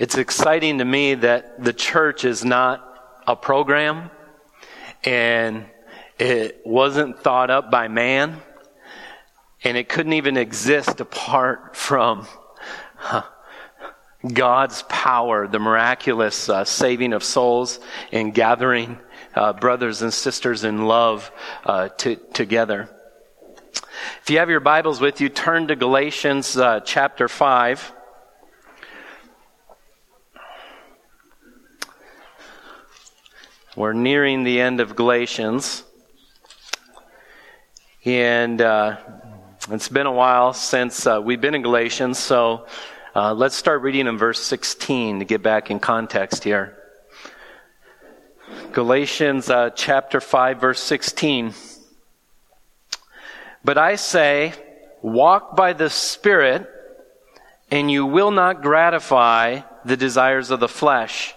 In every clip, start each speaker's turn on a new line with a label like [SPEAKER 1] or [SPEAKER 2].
[SPEAKER 1] It's exciting to me that the church is not a program and it wasn't thought up by man and it couldn't even exist apart from God's power, the miraculous uh, saving of souls and gathering uh, brothers and sisters in love uh, to, together. If you have your Bibles with you, turn to Galatians uh, chapter 5. We're nearing the end of Galatians. And uh, it's been a while since uh, we've been in Galatians, so uh, let's start reading in verse 16 to get back in context here. Galatians uh, chapter 5, verse 16. But I say, walk by the Spirit, and you will not gratify the desires of the flesh.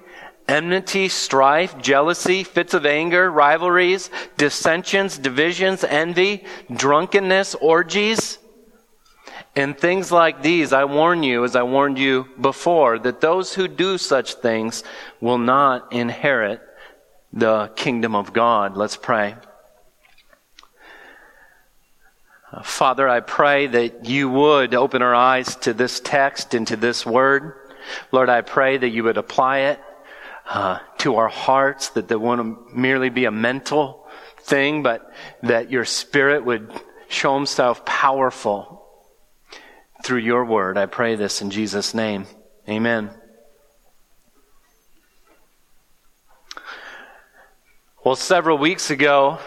[SPEAKER 1] enmity, strife, jealousy, fits of anger, rivalries, dissensions, divisions, envy, drunkenness, orgies. And things like these, I warn you, as I warned you before, that those who do such things will not inherit the kingdom of God. Let's pray. Father, I pray that you would open our eyes to this text and to this word. Lord, I pray that you would apply it uh, to our hearts, that they won't merely be a mental thing, but that your spirit would show himself powerful through your word. I pray this in Jesus' name. Amen. Well, several weeks ago,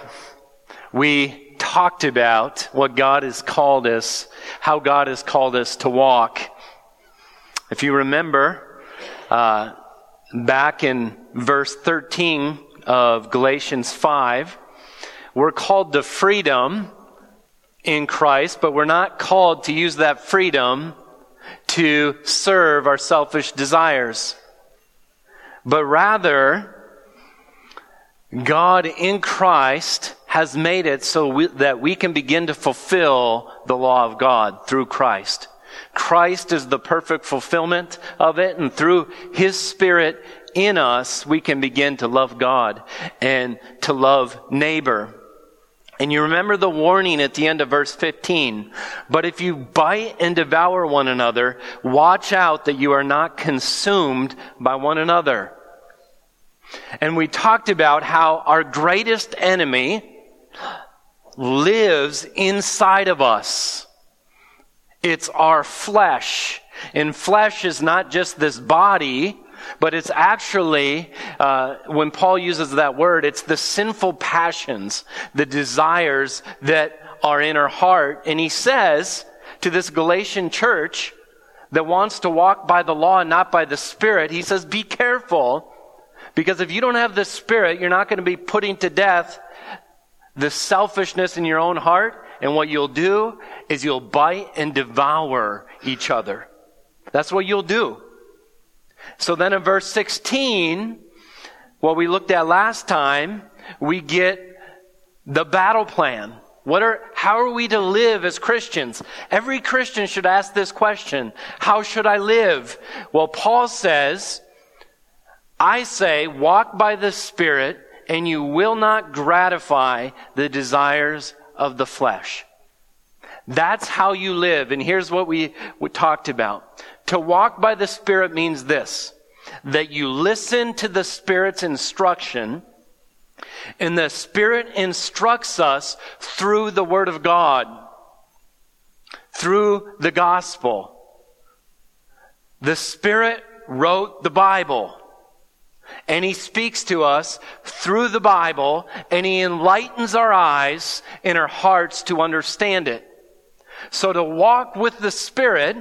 [SPEAKER 1] we talked about what God has called us, how God has called us to walk. If you remember, uh, back in verse 13 of Galatians 5, we're called to freedom in Christ, but we're not called to use that freedom to serve our selfish desires. But rather, God in Christ has made it so we, that we can begin to fulfill the law of God through Christ. Christ is the perfect fulfillment of it, and through His Spirit in us, we can begin to love God and to love neighbor. And you remember the warning at the end of verse 15. But if you bite and devour one another, watch out that you are not consumed by one another. And we talked about how our greatest enemy lives inside of us. It's our flesh. And flesh is not just this body, but it's actually, uh, when Paul uses that word, it's the sinful passions, the desires that are in our heart. And he says to this Galatian church that wants to walk by the law and not by the Spirit, he says, be careful. Because if you don't have the Spirit, you're not going to be putting to death the selfishness in your own heart and what you'll do is you'll bite and devour each other. That's what you'll do. So then in verse 16, what we looked at last time, we get the battle plan. What are, how are we to live as Christians? Every Christian should ask this question. How should I live? Well, Paul says, I say, walk by the Spirit and you will not gratify the desires of the flesh. That's how you live. And here's what we, we talked about. To walk by the Spirit means this, that you listen to the Spirit's instruction, and the Spirit instructs us through the Word of God, through the gospel. The Spirit wrote the Bible. And he speaks to us through the Bible and he enlightens our eyes and our hearts to understand it. So to walk with the Spirit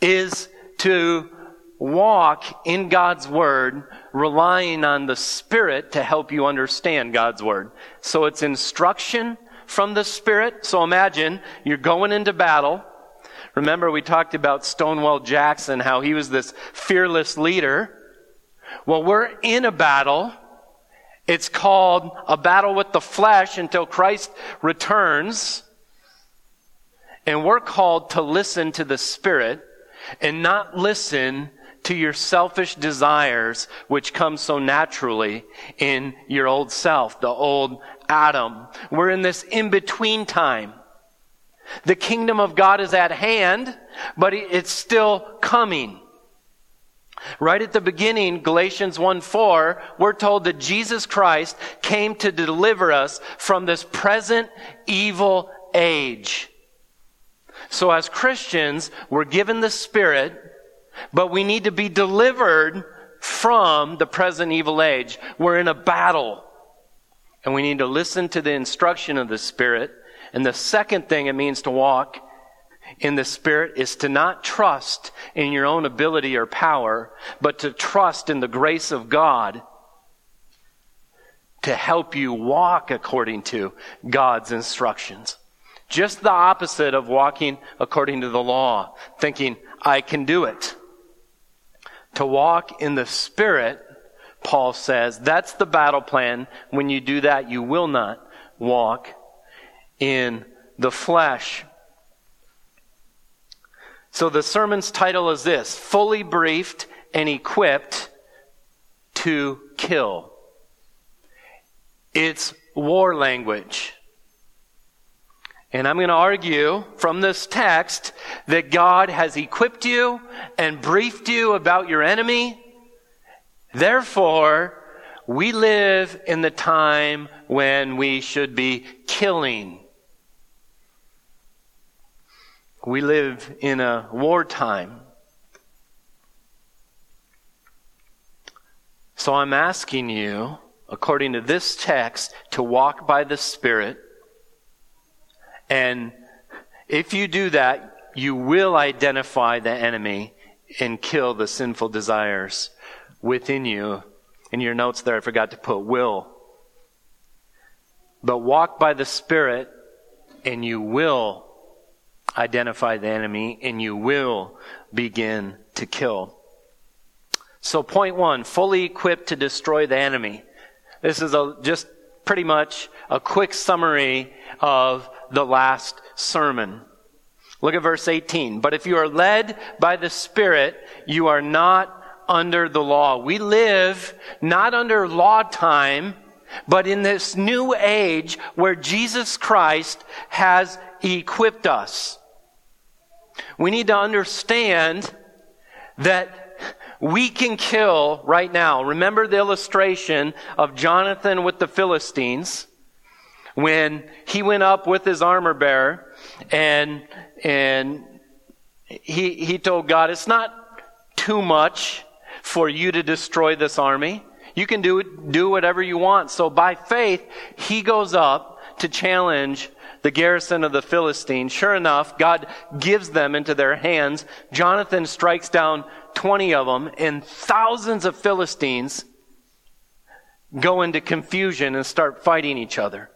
[SPEAKER 1] is to walk in God's Word, relying on the Spirit to help you understand God's Word. So it's instruction from the Spirit. So imagine you're going into battle. Remember, we talked about Stonewall Jackson, how he was this fearless leader. Well, we're in a battle. It's called a battle with the flesh until Christ returns. And we're called to listen to the Spirit and not listen to your selfish desires, which come so naturally in your old self, the old Adam. We're in this in between time. The kingdom of God is at hand, but it's still coming. Right at the beginning, Galatians 1 4, we're told that Jesus Christ came to deliver us from this present evil age. So as Christians, we're given the Spirit, but we need to be delivered from the present evil age. We're in a battle. And we need to listen to the instruction of the Spirit. And the second thing it means to walk in the Spirit is to not trust in your own ability or power, but to trust in the grace of God to help you walk according to God's instructions. Just the opposite of walking according to the law, thinking, I can do it. To walk in the Spirit, Paul says, that's the battle plan. When you do that, you will not walk in the flesh. So the sermon's title is this Fully Briefed and Equipped to Kill. It's war language. And I'm going to argue from this text that God has equipped you and briefed you about your enemy. Therefore, we live in the time when we should be killing. We live in a wartime. So I'm asking you, according to this text, to walk by the Spirit and if you do that, you will identify the enemy and kill the sinful desires within you. In your notes there, I forgot to put will. But walk by the Spirit, and you will identify the enemy, and you will begin to kill. So, point one fully equipped to destroy the enemy. This is a, just pretty much a quick summary of the last sermon. Look at verse 18. But if you are led by the Spirit, you are not under the law. We live not under law time, but in this new age where Jesus Christ has equipped us. We need to understand that we can kill right now. Remember the illustration of Jonathan with the Philistines when he went up with his armor bearer and, and he, he told God, it's not too much for you to destroy this army. You can do, do whatever you want. So by faith, he goes up to challenge the garrison of the Philistines. Sure enough, God gives them into their hands. Jonathan strikes down 20 of them, and thousands of Philistines go into confusion and start fighting each other.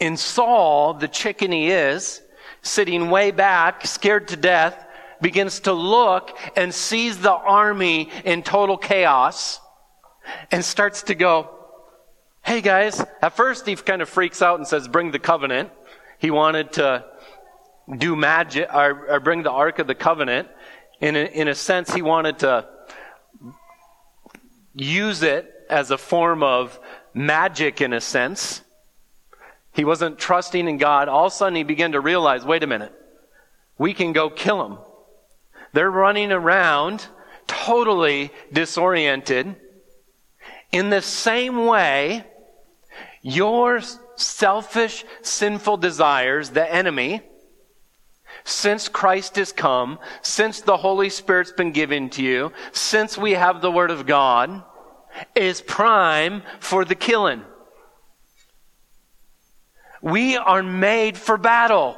[SPEAKER 1] And Saul, the chicken he is, sitting way back, scared to death, begins to look and sees the army in total chaos and starts to go, Hey guys, at first he kind of freaks out and says, Bring the covenant. He wanted to do magic or, or bring the Ark of the Covenant. In a, in a sense, he wanted to use it as a form of magic in a sense. He wasn't trusting in God. All of a sudden, he began to realize wait a minute, we can go kill them. They're running around totally disoriented. In the same way, your selfish, sinful desires, the enemy, since Christ has come, since the Holy Spirit's been given to you, since we have the Word of God, is prime for the killing. We are made for battle.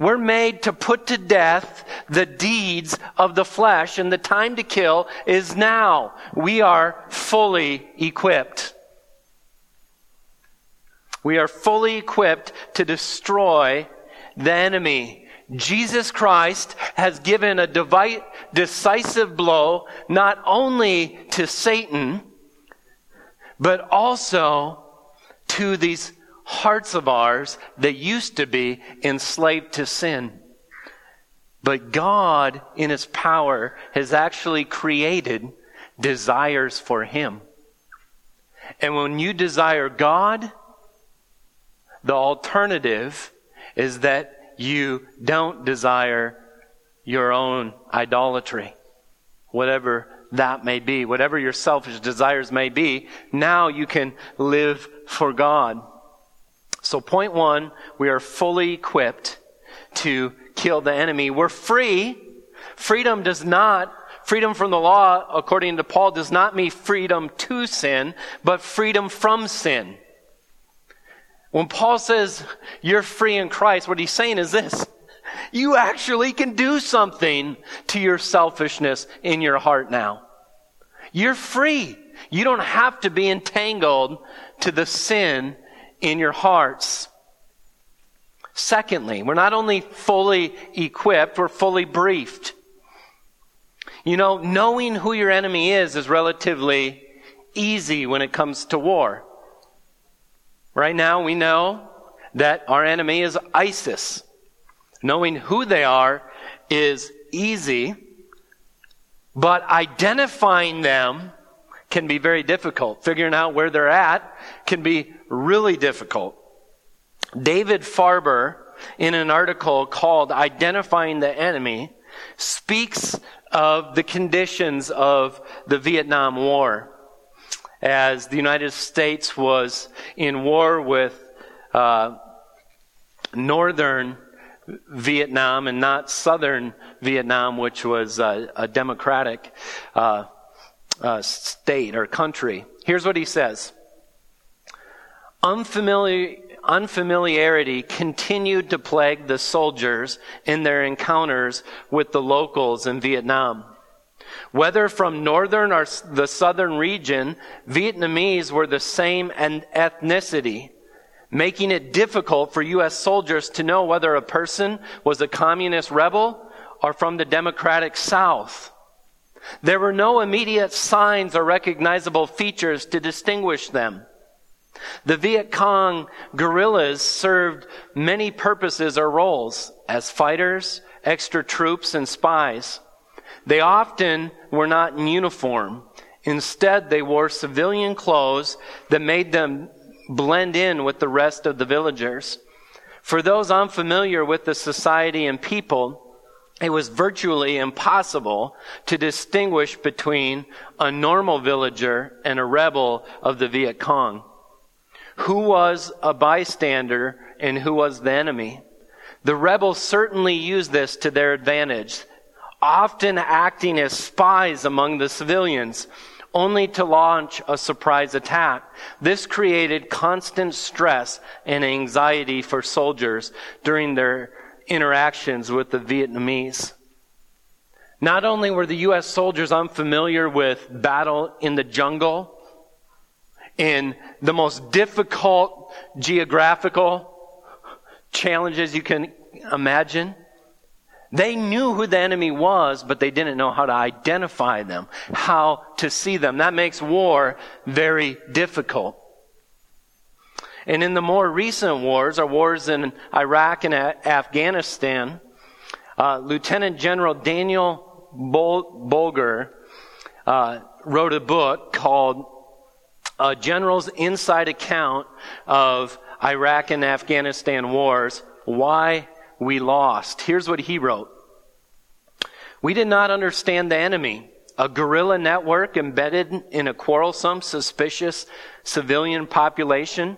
[SPEAKER 1] We're made to put to death the deeds of the flesh, and the time to kill is now. We are fully equipped. We are fully equipped to destroy the enemy. Jesus Christ has given a decisive blow not only to Satan, but also to these hearts of ours that used to be enslaved to sin. But God, in His power, has actually created desires for Him. And when you desire God, the alternative is that you don't desire your own idolatry, whatever that may be, whatever your selfish desires may be. Now you can live for God. So, point one, we are fully equipped to kill the enemy. We're free. Freedom does not, freedom from the law, according to Paul, does not mean freedom to sin, but freedom from sin. When Paul says you're free in Christ, what he's saying is this. You actually can do something to your selfishness in your heart now. You're free. You don't have to be entangled to the sin in your hearts. Secondly, we're not only fully equipped, we're fully briefed. You know, knowing who your enemy is is relatively easy when it comes to war. Right now, we know that our enemy is ISIS. Knowing who they are is easy, but identifying them can be very difficult. Figuring out where they're at can be really difficult. David Farber, in an article called Identifying the Enemy, speaks of the conditions of the Vietnam War. As the United States was in war with uh, northern Vietnam and not southern Vietnam, which was uh, a democratic uh, uh, state or country. Here's what he says Unfamiliar, Unfamiliarity continued to plague the soldiers in their encounters with the locals in Vietnam. Whether from northern or the southern region, Vietnamese were the same ethnicity, making it difficult for U.S. soldiers to know whether a person was a communist rebel or from the democratic South. There were no immediate signs or recognizable features to distinguish them. The Viet Cong guerrillas served many purposes or roles as fighters, extra troops, and spies. They often were not in uniform. Instead, they wore civilian clothes that made them blend in with the rest of the villagers. For those unfamiliar with the society and people, it was virtually impossible to distinguish between a normal villager and a rebel of the Viet Cong who was a bystander and who was the enemy. The rebels certainly used this to their advantage, often acting as spies among the civilians, only to launch a surprise attack. This created constant stress and anxiety for soldiers during their interactions with the Vietnamese. Not only were the U.S. soldiers unfamiliar with battle in the jungle, in the most difficult geographical challenges you can imagine. They knew who the enemy was, but they didn't know how to identify them, how to see them. That makes war very difficult. And in the more recent wars, our wars in Iraq and Afghanistan, uh, Lieutenant General Daniel Bol- Bolger uh, wrote a book called a general's inside account of Iraq and Afghanistan wars, why we lost. Here's what he wrote. We did not understand the enemy. A guerrilla network embedded in a quarrelsome, suspicious civilian population.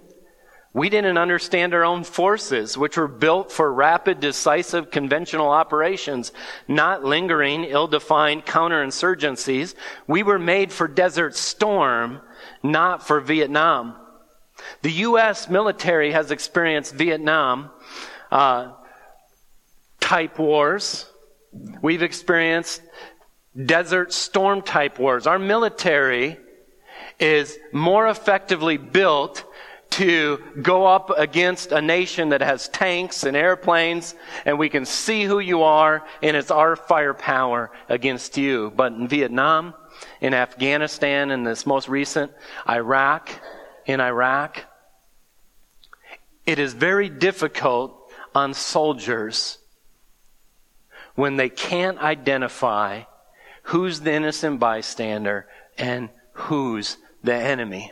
[SPEAKER 1] We didn't understand our own forces, which were built for rapid, decisive, conventional operations, not lingering, ill-defined counterinsurgencies. We were made for Desert Storm, not for Vietnam. The U.S. military has experienced Vietnam uh, type wars. We've experienced desert storm type wars. Our military is more effectively built to go up against a nation that has tanks and airplanes and we can see who you are and it's our firepower against you. But in Vietnam, in Afghanistan, in this most recent Iraq, in Iraq, it is very difficult on soldiers when they can't identify who's the innocent bystander and who's the enemy.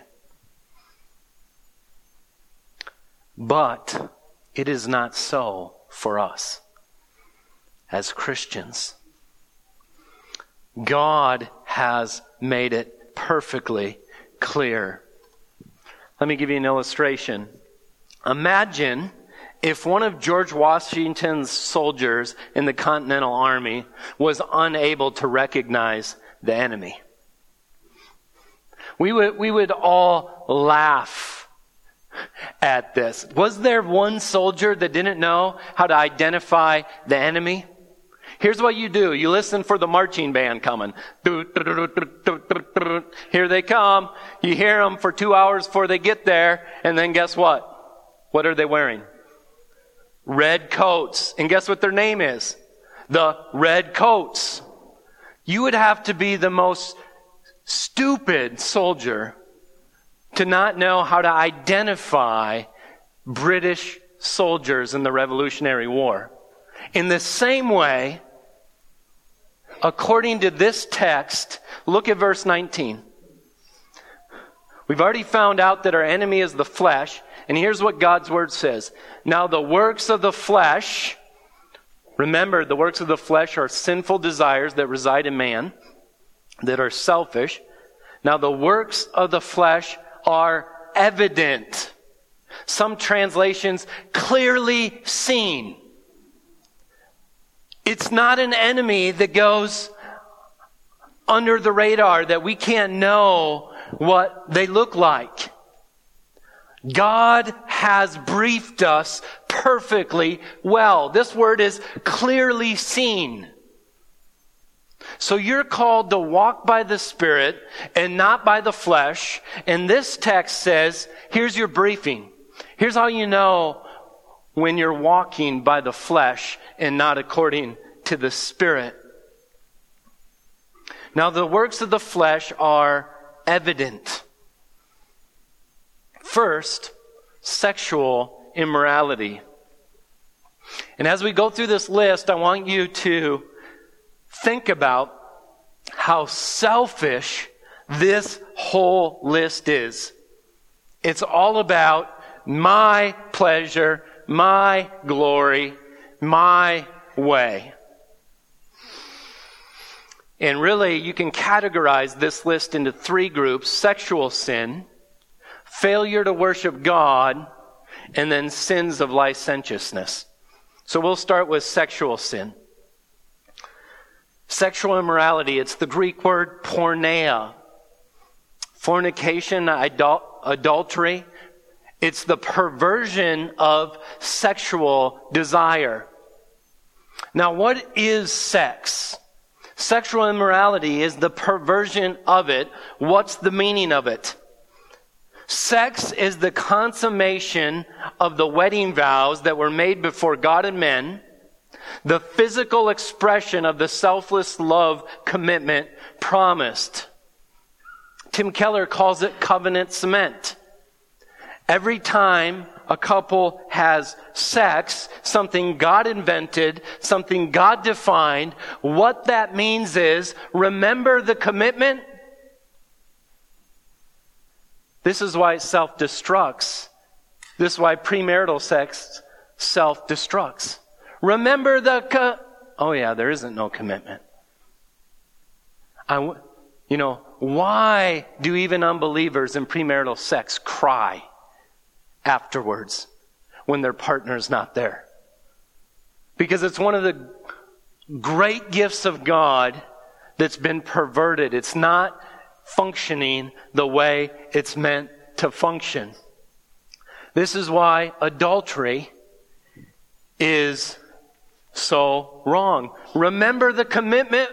[SPEAKER 1] But it is not so for us as Christians. God has made it perfectly clear. Let me give you an illustration. Imagine if one of George Washington's soldiers in the Continental Army was unable to recognize the enemy. We would, we would all laugh at this. Was there one soldier that didn't know how to identify the enemy? Here's what you do. You listen for the marching band coming. Here they come. You hear them for two hours before they get there. And then guess what? What are they wearing? Red coats. And guess what their name is? The Red Coats. You would have to be the most stupid soldier to not know how to identify British soldiers in the Revolutionary War. In the same way, according to this text, look at verse 19. We've already found out that our enemy is the flesh, and here's what God's word says. Now the works of the flesh, remember the works of the flesh are sinful desires that reside in man, that are selfish. Now the works of the flesh are evident. Some translations clearly seen. It's not an enemy that goes under the radar that we can't know what they look like. God has briefed us perfectly well. This word is clearly seen. So you're called to walk by the Spirit and not by the flesh. And this text says, here's your briefing. Here's how you know when you're walking by the flesh and not according to the Spirit. Now, the works of the flesh are evident. First, sexual immorality. And as we go through this list, I want you to think about how selfish this whole list is. It's all about my pleasure, my glory, my way. And really, you can categorize this list into three groups sexual sin, failure to worship God, and then sins of licentiousness. So we'll start with sexual sin. Sexual immorality, it's the Greek word porneia. Fornication, adul- adultery, it's the perversion of sexual desire. Now, what is sex? Sexual immorality is the perversion of it. What's the meaning of it? Sex is the consummation of the wedding vows that were made before God and men, the physical expression of the selfless love commitment promised. Tim Keller calls it covenant cement. Every time a couple has sex, something God invented, something God defined, what that means is remember the commitment. This is why it self destructs. This is why premarital sex self destructs. Remember the, co- oh yeah, there isn't no commitment. I, you know, why do even unbelievers in premarital sex cry? afterwards when their partner is not there. Because it's one of the great gifts of God that's been perverted. It's not functioning the way it's meant to function. This is why adultery is so wrong. Remember the commitment?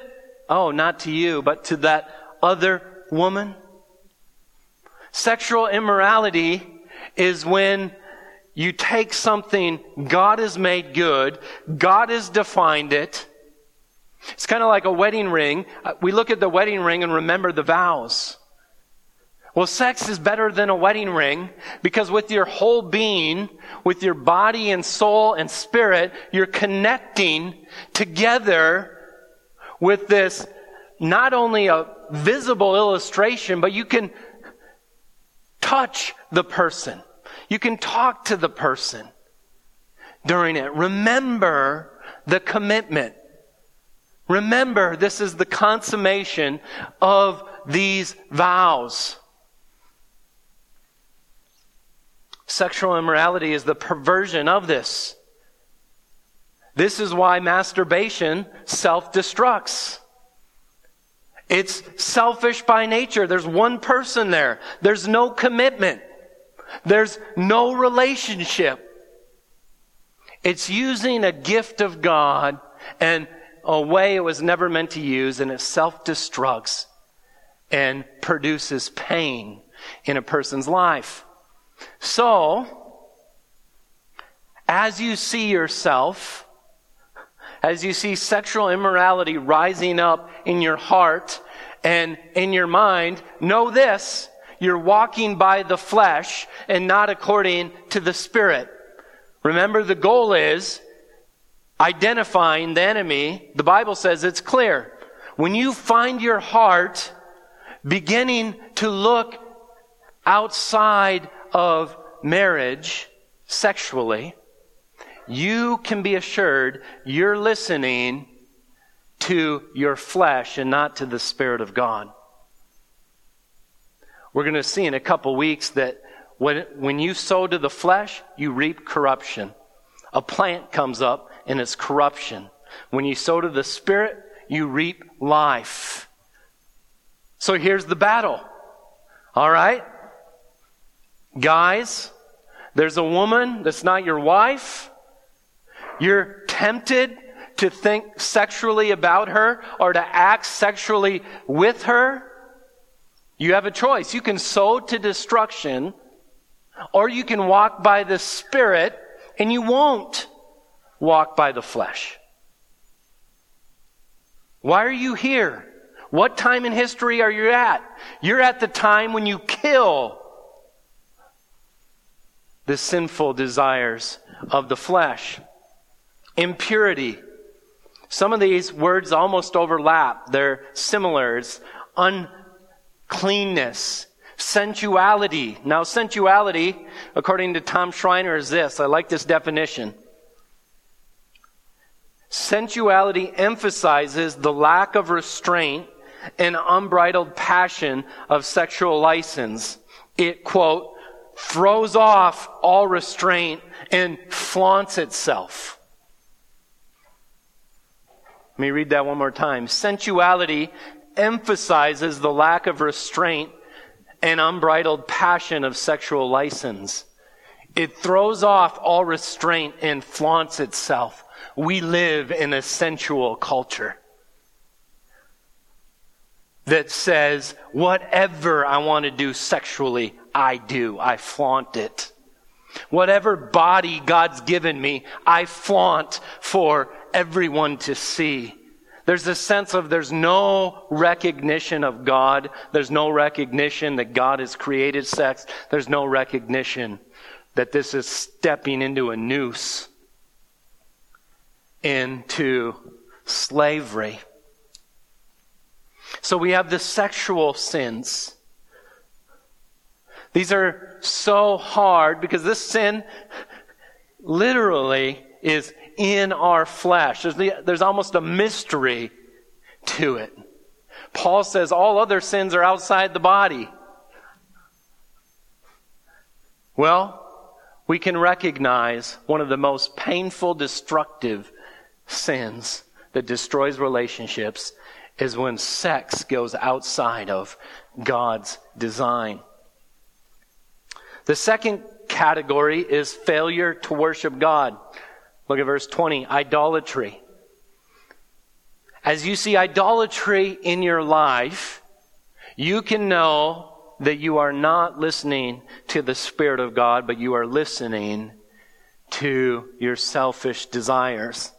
[SPEAKER 1] Oh, not to you, but to that other woman. Sexual immorality is when you take something God has made good, God has defined it. It's kind of like a wedding ring. Uh, we look at the wedding ring and remember the vows. Well, sex is better than a wedding ring because with your whole being, with your body and soul and spirit, you're connecting together with this not only a visible illustration, but you can touch the person. You can talk to the person during it. Remember the commitment. Remember, this is the consummation of these vows. Sexual immorality is the perversion of this. This is why masturbation self destructs. It's selfish by nature. There's one person there. There's no commitment. There's no relationship. It's using a gift of God and a way it was never meant to use, and it self destructs and produces pain in a person's life. So, as you see yourself, as you see sexual immorality rising up in your heart and in your mind, know this you're walking by the flesh and not according to the spirit. Remember, the goal is identifying the enemy. The Bible says it's clear. When you find your heart beginning to look outside of marriage sexually, you can be assured you're listening to your flesh and not to the Spirit of God. We're going to see in a couple weeks that when, when you sow to the flesh, you reap corruption. A plant comes up and it's corruption. When you sow to the Spirit, you reap life. So here's the battle. All right? Guys, there's a woman that's not your wife. You're tempted to think sexually about her or to act sexually with her. You have a choice. You can sow to destruction or you can walk by the Spirit and you won't walk by the flesh. Why are you here? What time in history are you at? You're at the time when you kill the sinful desires of the flesh. Impurity. Some of these words almost overlap. They're similar. It's uncleanness, sensuality. Now, sensuality, according to Tom Schreiner, is this. I like this definition. Sensuality emphasizes the lack of restraint and unbridled passion of sexual license. It, quote, throws off all restraint and flaunts itself. Let me read that one more time. Sensuality emphasizes the lack of restraint and unbridled passion of sexual license. It throws off all restraint and flaunts itself. We live in a sensual culture that says, whatever I want to do sexually, I do. I flaunt it. Whatever body God's given me, I flaunt for everyone to see. There's a sense of there's no recognition of God. There's no recognition that God has created sex. There's no recognition that this is stepping into a noose, into slavery. So we have the sexual sins. These are so hard because this sin literally is in our flesh. There's, the, there's almost a mystery to it. Paul says all other sins are outside the body. Well, we can recognize one of the most painful, destructive sins that destroys relationships is when sex goes outside of God's design. The second category is failure to worship God. Look at verse 20 idolatry. As you see idolatry in your life, you can know that you are not listening to the Spirit of God, but you are listening to your selfish desires.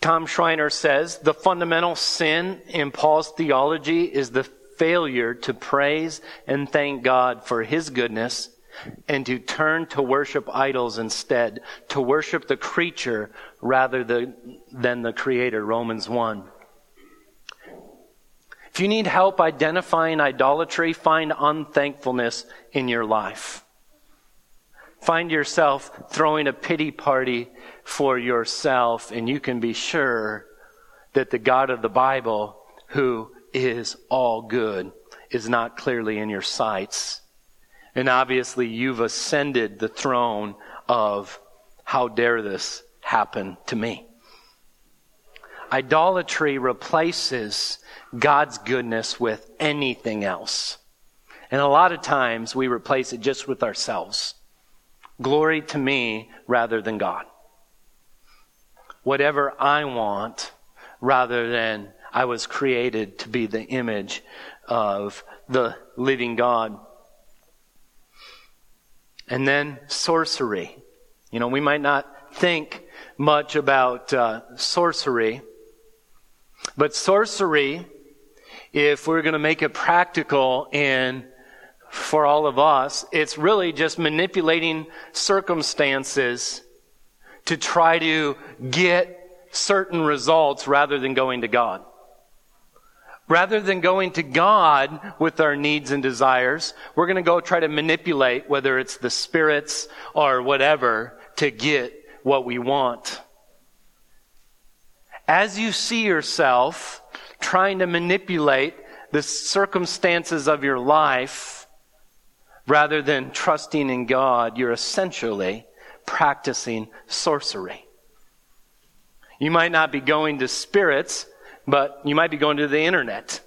[SPEAKER 1] Tom Schreiner says the fundamental sin in Paul's theology is the failure to praise and thank God for his goodness and to turn to worship idols instead, to worship the creature rather than the creator, Romans 1. If you need help identifying idolatry, find unthankfulness in your life. Find yourself throwing a pity party for yourself, and you can be sure that the God of the Bible, who is all good, is not clearly in your sights. And obviously, you've ascended the throne of how dare this happen to me? Idolatry replaces God's goodness with anything else. And a lot of times we replace it just with ourselves. Glory to me rather than God. Whatever I want rather than I was created to be the image of the living God. And then sorcery. You know, we might not think much about uh, sorcery, but sorcery, if we're going to make it practical and for all of us, it's really just manipulating circumstances to try to get certain results rather than going to God. Rather than going to God with our needs and desires, we're going to go try to manipulate, whether it's the spirits or whatever, to get what we want. As you see yourself trying to manipulate the circumstances of your life, rather than trusting in God, you're essentially practicing sorcery. You might not be going to spirits, but you might be going to the internet.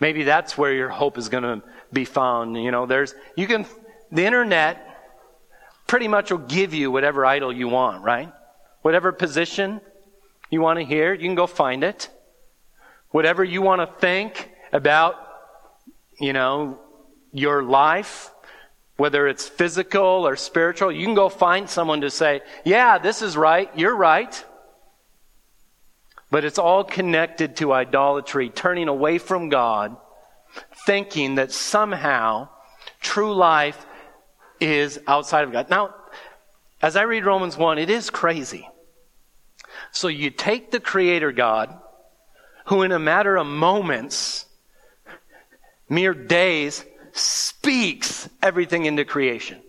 [SPEAKER 1] Maybe that's where your hope is going to be found. You know, there's, you can, the internet pretty much will give you whatever idol you want, right? Whatever position you want to hear, you can go find it. Whatever you want to think about, you know, your life, whether it's physical or spiritual, you can go find someone to say, yeah, this is right, you're right. But it's all connected to idolatry, turning away from God, thinking that somehow true life is outside of God. Now, as I read Romans 1, it is crazy. So you take the Creator God, who in a matter of moments, mere days, speaks everything into creation.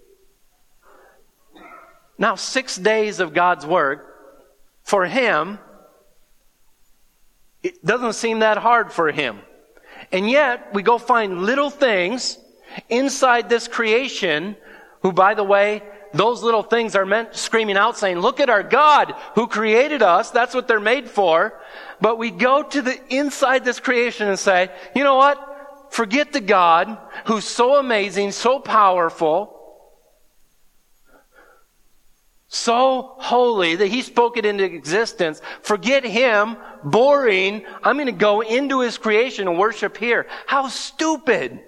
[SPEAKER 1] Now, six days of God's work, for Him, it doesn't seem that hard for Him. And yet, we go find little things inside this creation, who, by the way, those little things are meant screaming out saying, look at our God who created us. That's what they're made for. But we go to the inside this creation and say, you know what? Forget the God who's so amazing, so powerful, so holy that he spoke it into existence. Forget him, boring. I'm going to go into his creation and worship here. How stupid.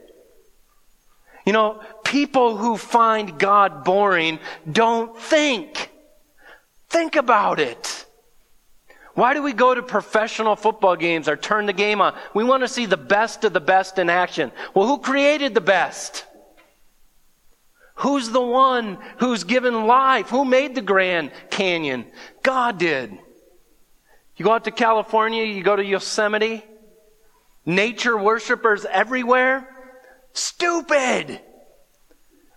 [SPEAKER 1] You know, people who find God boring don't think. Think about it. Why do we go to professional football games or turn the game on? We want to see the best of the best in action. Well, who created the best? Who's the one who's given life? Who made the Grand Canyon? God did. You go out to California, you go to Yosemite, nature worshipers everywhere. Stupid!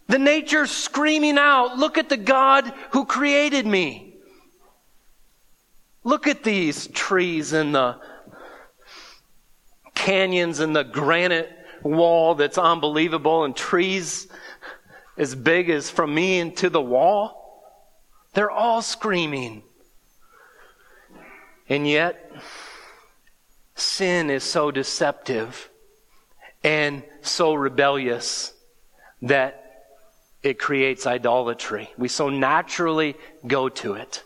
[SPEAKER 1] The nature screaming out, look at the God who created me. Look at these trees and the canyons and the granite wall that's unbelievable and trees as big as from me into the wall. They're all screaming. And yet, sin is so deceptive and so rebellious that it creates idolatry. We so naturally go to it.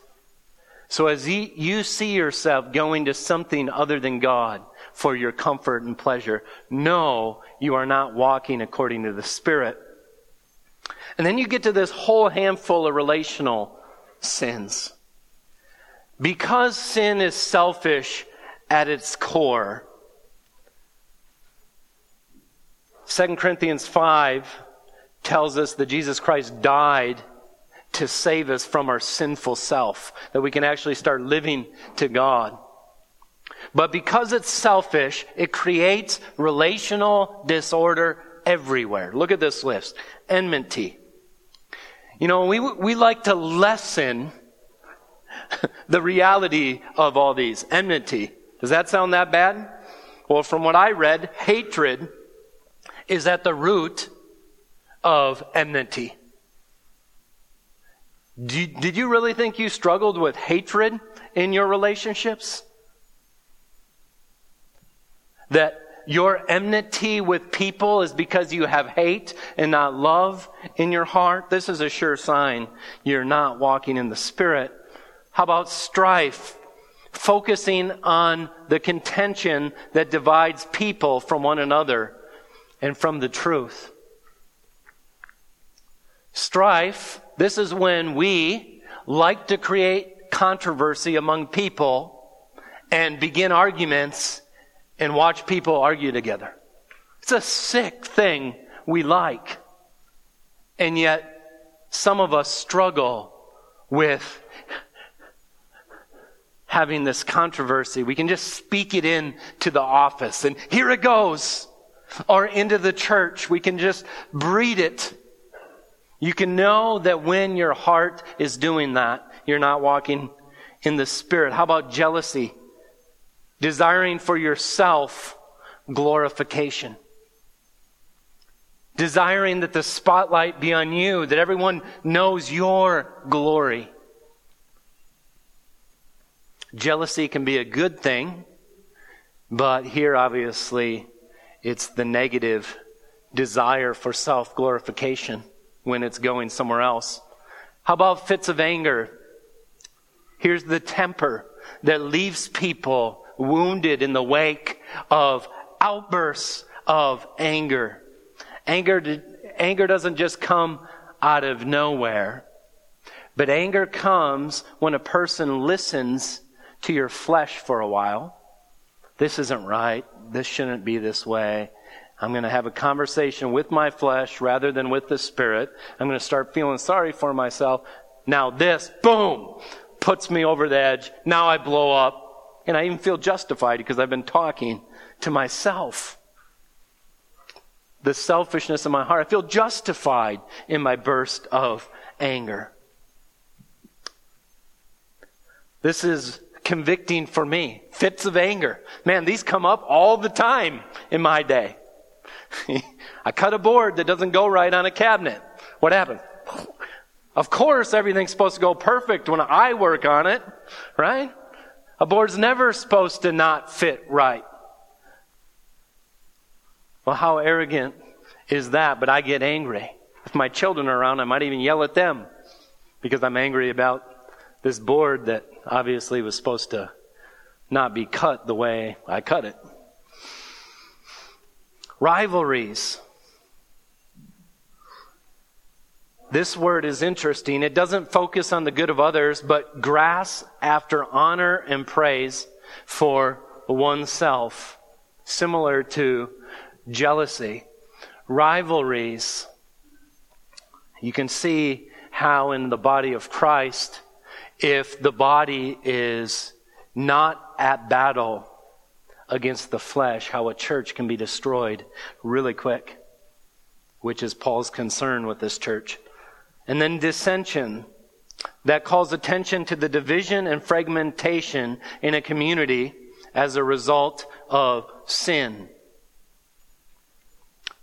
[SPEAKER 1] So as you see yourself going to something other than God for your comfort and pleasure, know you are not walking according to the Spirit. And then you get to this whole handful of relational sins. Because sin is selfish at its core, 2 Corinthians 5 tells us that Jesus Christ died to save us from our sinful self, that we can actually start living to God. But because it's selfish, it creates relational disorder everywhere. Look at this list. Enmity. You know, we, we like to lessen the reality of all these. Enmity. Does that sound that bad? Well, from what I read, hatred is at the root of enmity. Did you really think you struggled with hatred in your relationships? That your enmity with people is because you have hate and not love in your heart? This is a sure sign you're not walking in the Spirit. How about strife? Focusing on the contention that divides people from one another and from the truth. Strife, this is when we like to create controversy among people and begin arguments and watch people argue together. It's a sick thing we like. And yet, some of us struggle with having this controversy. We can just speak it in to the office and here it goes. Or into the church. We can just breed it you can know that when your heart is doing that, you're not walking in the Spirit. How about jealousy? Desiring for yourself glorification. Desiring that the spotlight be on you, that everyone knows your glory. Jealousy can be a good thing, but here obviously it's the negative desire for self glorification when it's going somewhere else. How about fits of anger? Here's the temper that leaves people wounded in the wake of outbursts of anger. Anger, anger doesn't just come out of nowhere, but anger comes when a person listens to your flesh for a while. This isn't right. This shouldn't be this way. I'm going to have a conversation with my flesh rather than with the spirit. I'm going to start feeling sorry for myself. Now this, boom, puts me over the edge. Now I blow up. And I even feel justified because I've been talking to myself. The selfishness in my heart. I feel justified in my burst of anger. This is convicting for me. Fits of anger. Man, these come up all the time in my day. I cut a board that doesn't go right on a cabinet. What happened? Of course, everything's supposed to go perfect when I work on it, right? A board's never supposed to not fit right. Well, how arrogant is that? But I get angry. If my children are around, I might even yell at them because I'm angry about this board that obviously was supposed to not be cut the way I cut it. Rivalries. This word is interesting. It doesn't focus on the good of others, but grass after honor and praise for oneself, similar to jealousy. Rivalries. You can see how in the body of Christ, if the body is not at battle against the flesh, how a church can be destroyed really quick, which is Paul's concern with this church. And then dissension that calls attention to the division and fragmentation in a community as a result of sin.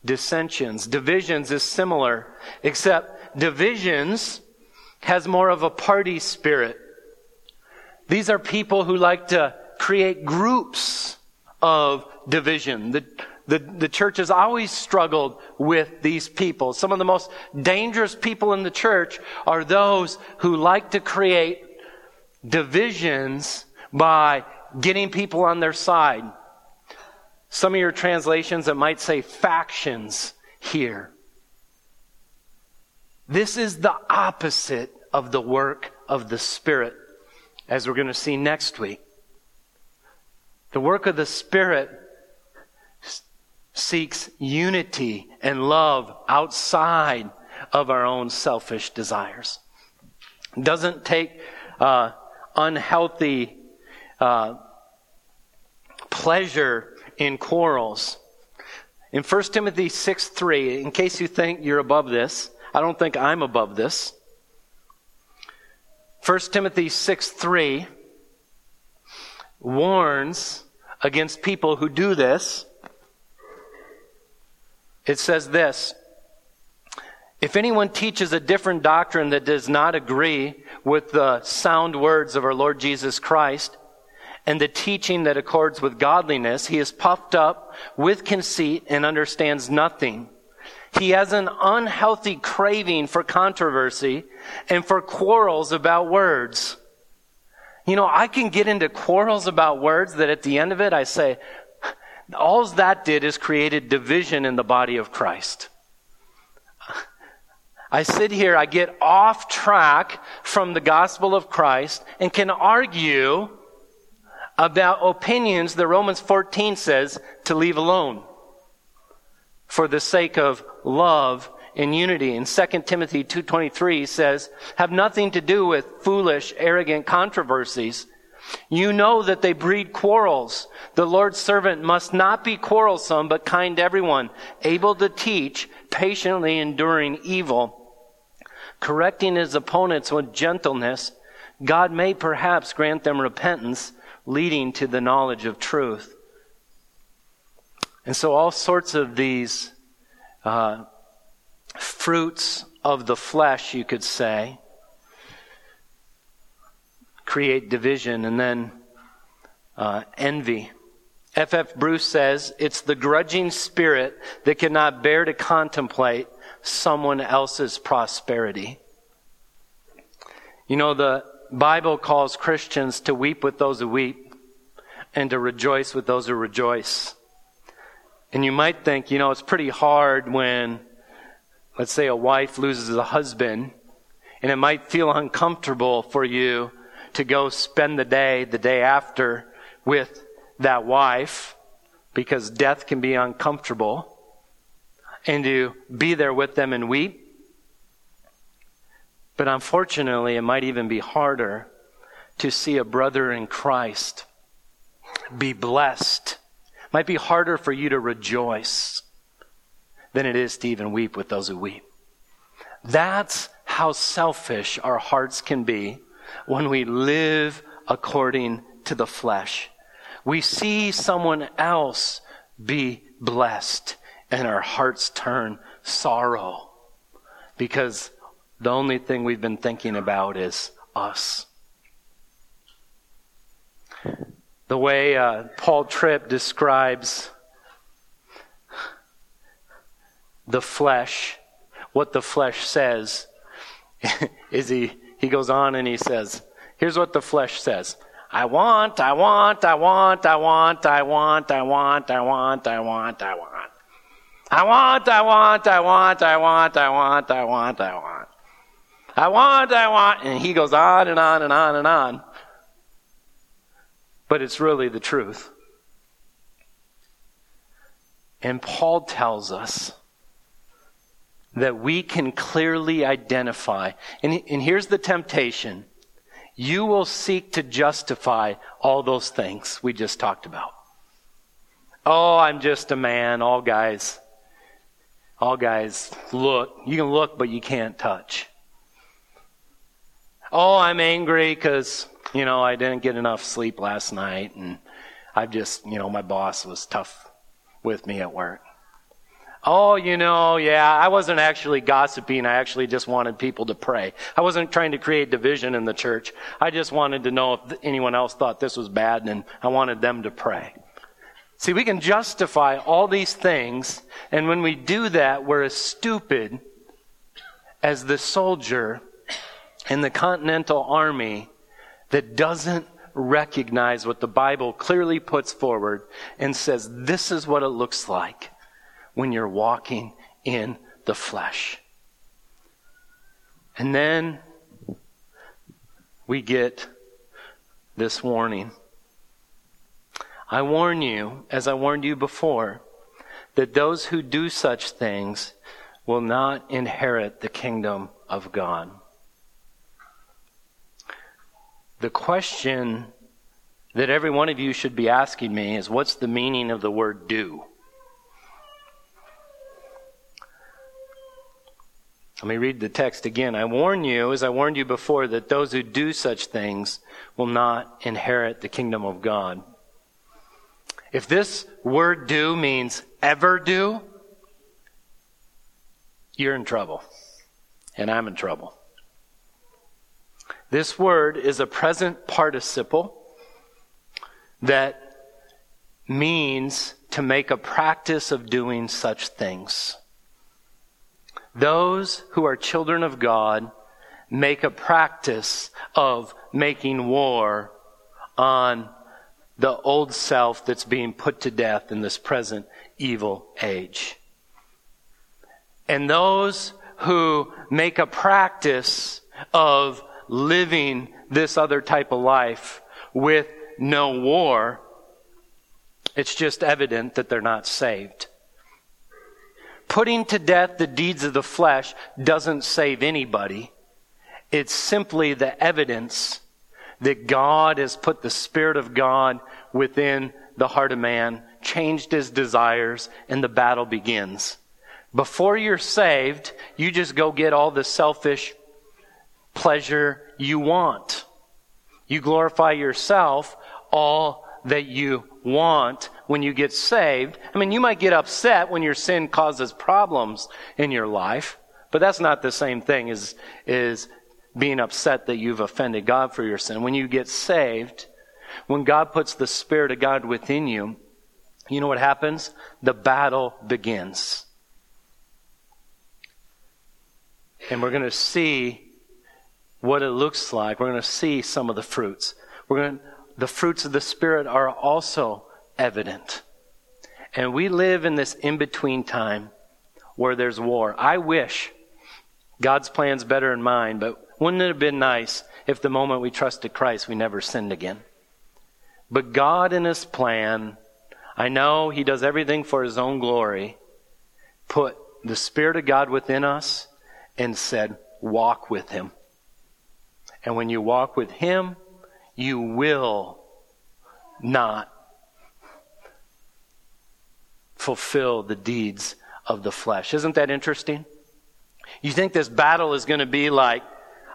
[SPEAKER 1] Dissensions. Divisions is similar, except divisions has more of a party spirit. These are people who like to create groups of division. The, the, the church has always struggled with these people. Some of the most dangerous people in the church are those who like to create divisions by getting people on their side. Some of your translations that might say factions here. This is the opposite of the work of the Spirit, as we're going to see next week. The work of the Spirit seeks unity and love outside of our own selfish desires. It doesn't take uh, unhealthy uh, pleasure in quarrels. In 1 Timothy 6 3, in case you think you're above this, I don't think I'm above this. 1 Timothy 6 3 warns against people who do this. It says this If anyone teaches a different doctrine that does not agree with the sound words of our Lord Jesus Christ, and the teaching that accords with godliness, he is puffed up with conceit and understands nothing. He has an unhealthy craving for controversy and for quarrels about words. You know, I can get into quarrels about words that at the end of it I say, all that did is created division in the body of Christ. I sit here, I get off track from the gospel of Christ and can argue about opinions that Romans 14 says to leave alone for the sake of love and unity. In 2 Timothy 2.23 says, have nothing to do with foolish, arrogant controversies. You know that they breed quarrels. The Lord's servant must not be quarrelsome, but kind to everyone, able to teach, patiently enduring evil, correcting his opponents with gentleness. God may perhaps grant them repentance, leading to the knowledge of truth. And so, all sorts of these uh, fruits of the flesh, you could say, create division and then uh, envy. F. F. Bruce says it's the grudging spirit that cannot bear to contemplate someone else's prosperity. You know, the Bible calls Christians to weep with those who weep and to rejoice with those who rejoice. And you might think, you know, it's pretty hard when, let's say, a wife loses a husband, and it might feel uncomfortable for you to go spend the day, the day after, with that wife, because death can be uncomfortable, and to be there with them and weep. But unfortunately, it might even be harder to see a brother in Christ be blessed might be harder for you to rejoice than it is to even weep with those who weep. That's how selfish our hearts can be when we live according to the flesh. We see someone else be blessed and our hearts turn sorrow because the only thing we've been thinking about is us. the way uh, Paul Tripp describes the flesh, what the flesh says, is he, he goes on and he says, here's what the flesh says. I want, I want, I want, I want, I want, I want, I want, I want, I want. I want, I want, I want, I want, I want, I want, I want. I want, I want, and he goes on and on and on and on but it's really the truth. And Paul tells us that we can clearly identify, and, and here's the temptation you will seek to justify all those things we just talked about. Oh, I'm just a man. All guys, all guys look. You can look, but you can't touch. Oh, I'm angry because you know, I didn't get enough sleep last night and I've just, you know, my boss was tough with me at work. Oh, you know, yeah, I wasn't actually gossiping. I actually just wanted people to pray. I wasn't trying to create division in the church. I just wanted to know if anyone else thought this was bad and I wanted them to pray. See, we can justify all these things, and when we do that, we're as stupid as the soldier in the Continental Army that doesn't recognize what the Bible clearly puts forward and says, this is what it looks like when you're walking in the flesh. And then we get this warning. I warn you, as I warned you before, that those who do such things will not inherit the kingdom of God. The question that every one of you should be asking me is what's the meaning of the word do? Let me read the text again. I warn you, as I warned you before, that those who do such things will not inherit the kingdom of God. If this word do means ever do, you're in trouble. And I'm in trouble. This word is a present participle that means to make a practice of doing such things. Those who are children of God make a practice of making war on the old self that's being put to death in this present evil age. And those who make a practice of living this other type of life with no war, it's just evident that they're not saved. Putting to death the deeds of the flesh doesn't save anybody. It's simply the evidence that God has put the Spirit of God within the heart of man, changed his desires, and the battle begins. Before you're saved, you just go get all the selfish pleasure you want. You glorify yourself all that you want when you get saved. I mean, you might get upset when your sin causes problems in your life, but that's not the same thing as, as being upset that you've offended God for your sin. When you get saved, when God puts the Spirit of God within you, you know what happens? The battle begins. And we're going to see what it looks like. We're going to see some of the fruits. We're going to, the fruits of the Spirit are also evident. And we live in this in between time where there's war. I wish God's plan's better than mine, but wouldn't it have been nice if the moment we trusted Christ we never sinned again? But God, in His plan, I know He does everything for His own glory, put the Spirit of God within us and said, Walk with Him. And when you walk with Him, you will not fulfill the deeds of the flesh. Isn't that interesting? You think this battle is going to be like,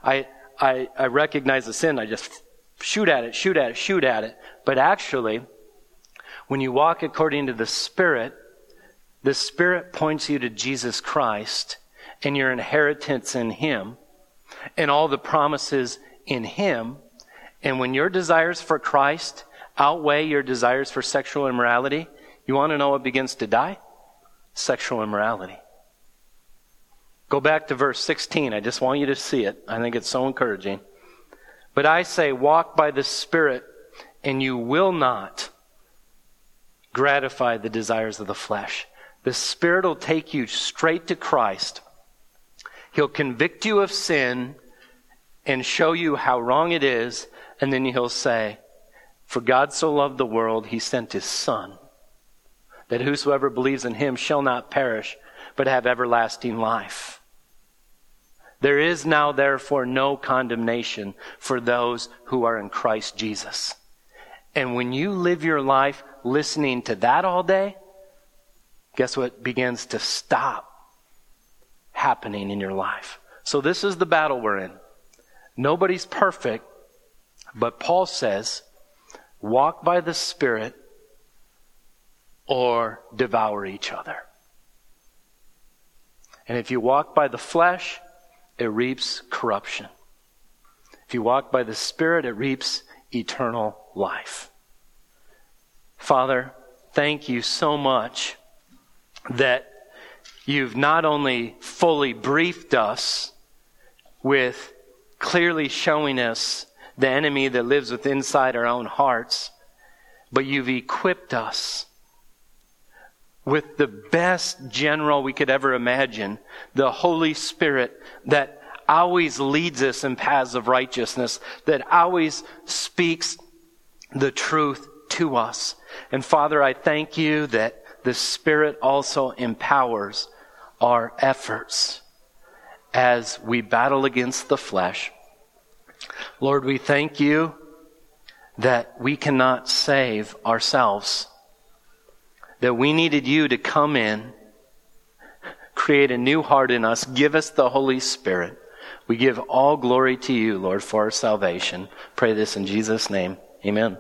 [SPEAKER 1] I, I, I recognize the sin, I just shoot at it, shoot at it, shoot at it. But actually, when you walk according to the Spirit, the Spirit points you to Jesus Christ and your inheritance in Him and all the promises in Him. And when your desires for Christ outweigh your desires for sexual immorality, you want to know what begins to die? Sexual immorality. Go back to verse 16. I just want you to see it. I think it's so encouraging. But I say, walk by the Spirit and you will not gratify the desires of the flesh. The Spirit will take you straight to Christ. He'll convict you of sin and show you how wrong it is, and then he'll say, For God so loved the world, he sent his Son, that whosoever believes in him shall not perish, but have everlasting life. There is now, therefore, no condemnation for those who are in Christ Jesus. And when you live your life listening to that all day, guess what begins to stop happening in your life? So, this is the battle we're in. Nobody's perfect, but Paul says, walk by the Spirit or devour each other. And if you walk by the flesh, it reaps corruption. If you walk by the Spirit, it reaps eternal life. Father, thank you so much that you've not only fully briefed us with clearly showing us the enemy that lives within inside our own hearts, but you've equipped us with the best general we could ever imagine, the Holy Spirit that always leads us in paths of righteousness, that always speaks the truth to us. And Father, I thank you that the Spirit also empowers our efforts as we battle against the flesh. Lord, we thank you that we cannot save ourselves, that we needed you to come in, create a new heart in us, give us the Holy Spirit. We give all glory to you, Lord, for our salvation. Pray this in Jesus' name. Amen.